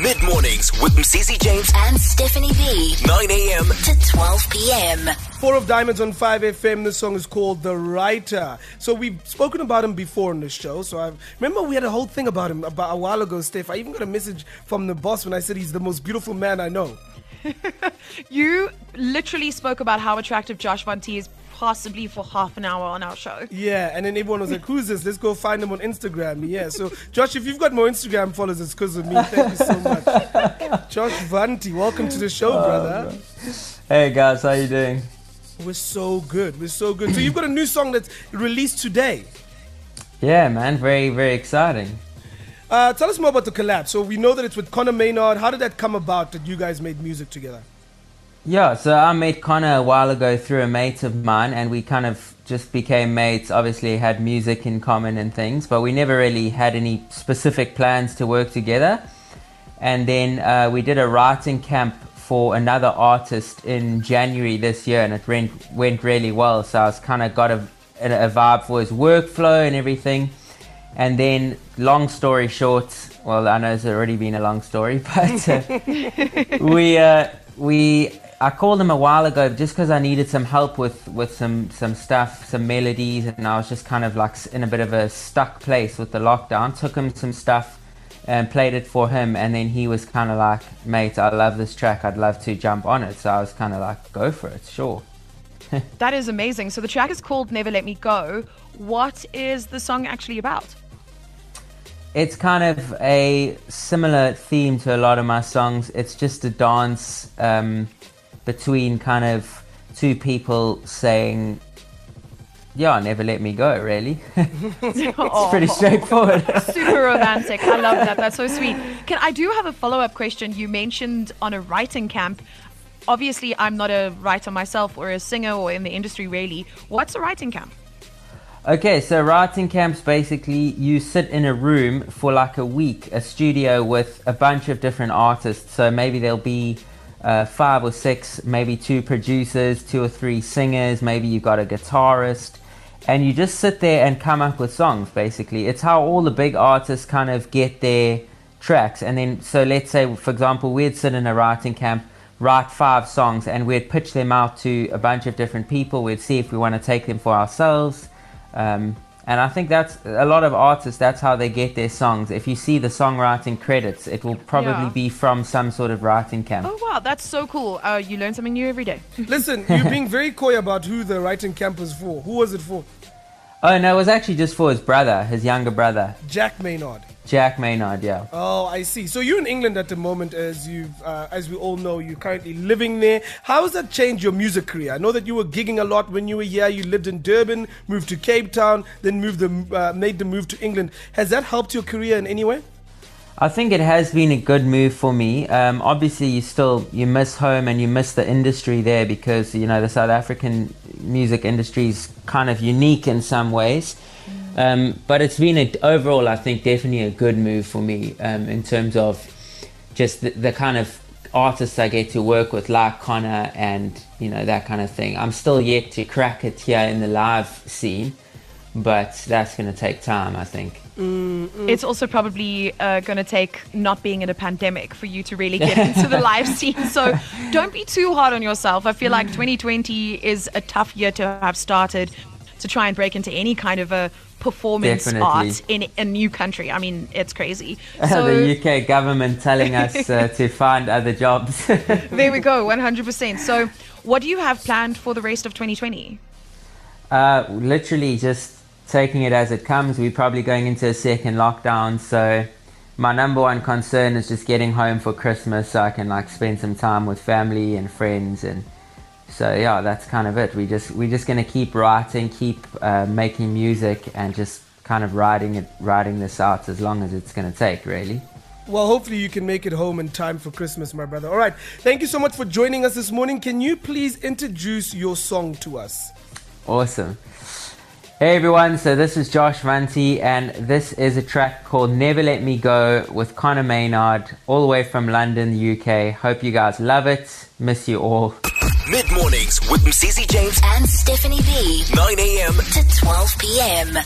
Mid mornings with Mcz James and Stephanie B. 9 a.m. to 12 p.m. Four of Diamonds on 5FM. This song is called The Writer. So we've spoken about him before on the show. So I remember we had a whole thing about him about a while ago, Steph. I even got a message from the boss when I said he's the most beautiful man I know. You literally spoke about how attractive Josh Wantie is possibly for half an hour on our show. Yeah, and then everyone was like, "Who's this? Let's go find him on Instagram." Yeah, so Josh, if you've got more Instagram followers, it's because of me. Thank you so much, Josh Wantie. Welcome to the show, brother. Hey guys, how you doing? We're so good. We're so good. So you've got a new song that's released today. Yeah, man, very very exciting. Uh, tell us more about the collab. So we know that it's with Conor Maynard. How did that come about that you guys made music together? Yeah, so I met Conor a while ago through a mate of mine, and we kind of just became mates. Obviously, had music in common and things, but we never really had any specific plans to work together. And then uh, we did a writing camp for another artist in January this year, and it went went really well. So I was kind of got a, a vibe for his workflow and everything. And then, long story short, well, I know it's already been a long story, but uh, we uh, we I called him a while ago just because I needed some help with with some some stuff, some melodies, and I was just kind of like in a bit of a stuck place with the lockdown. Took him some stuff and played it for him, and then he was kind of like, "Mate, I love this track. I'd love to jump on it." So I was kind of like, "Go for it, sure." That is amazing. So the track is called Never Let Me Go. What is the song actually about? It's kind of a similar theme to a lot of my songs. It's just a dance um, between kind of two people saying, "Yeah, never let me go." Really, it's pretty straightforward. Super romantic. I love that. That's so sweet. Can I do have a follow up question? You mentioned on a writing camp. Obviously, I'm not a writer myself or a singer or in the industry really. What's a writing camp? Okay, so writing camps basically you sit in a room for like a week, a studio with a bunch of different artists. So maybe there'll be uh, five or six, maybe two producers, two or three singers, maybe you've got a guitarist, and you just sit there and come up with songs basically. It's how all the big artists kind of get their tracks. And then, so let's say, for example, we'd sit in a writing camp, write five songs, and we'd pitch them out to a bunch of different people. We'd see if we want to take them for ourselves. Um, and I think that's a lot of artists, that's how they get their songs. If you see the songwriting credits, it will probably Yeah. be from some sort of writing camp. Oh wow, that's so cool. Uh, you learn something new every day. Listen, you're being very coy about who the writing camp was for. Who was it for? Oh, no, it was actually just for his brother, his younger brother, Jack Maynard. Jack Maynard, yeah. Oh, I see. So you're in England at the moment, as you, uh, as we all know, you're currently living there. How has that changed your music career? I know that you were gigging a lot when you were here. You lived in Durban, moved to Cape Town, then moved the, uh, made the move to England. Has that helped your career in any way? I think it has been a good move for me. Um, obviously, you still you miss home and you miss the industry there because you know the South African music industry is kind of unique in some ways. Um, but it's been a, overall, I think, definitely a good move for me um, in terms of just the, the kind of artists I get to work with, like Conor and you know that kind of thing. I'm still yet to crack it here in the live scene, but that's going to take time, I think. It's also probably uh, going to take not being in a pandemic for you to really get into the live scene. So don't be too hard on yourself. I feel like 2020 is a tough year to have started to try and break into any kind of a performance Definitely. art in a new country. I mean, it's crazy. So the UK government telling us uh, to find other jobs. there we go, 100%. So what do you have planned for the rest of 2020? uh, literally just taking it as it comes. We're probably going into a second lockdown, so my number one concern is just getting home for Christmas so I can like spend some time with family and friends and so yeah, that's kind of it. We just we're just gonna keep writing, keep uh, making music, and just kind of riding it, riding this out as long as it's gonna take, really. Well, hopefully you can make it home in time for Christmas, my brother. All right. Thank you so much for joining us this morning. Can you please introduce your song to us? Awesome. Hey everyone, so this is Josh Wantie, and this is a track called Never Let Me Go with Conor Maynard, all the way from London, the UK. Hope you guys love it. Miss you all. Mid mornings with Mcz James and Stephanie B. 9 a.m. to 12 p.m.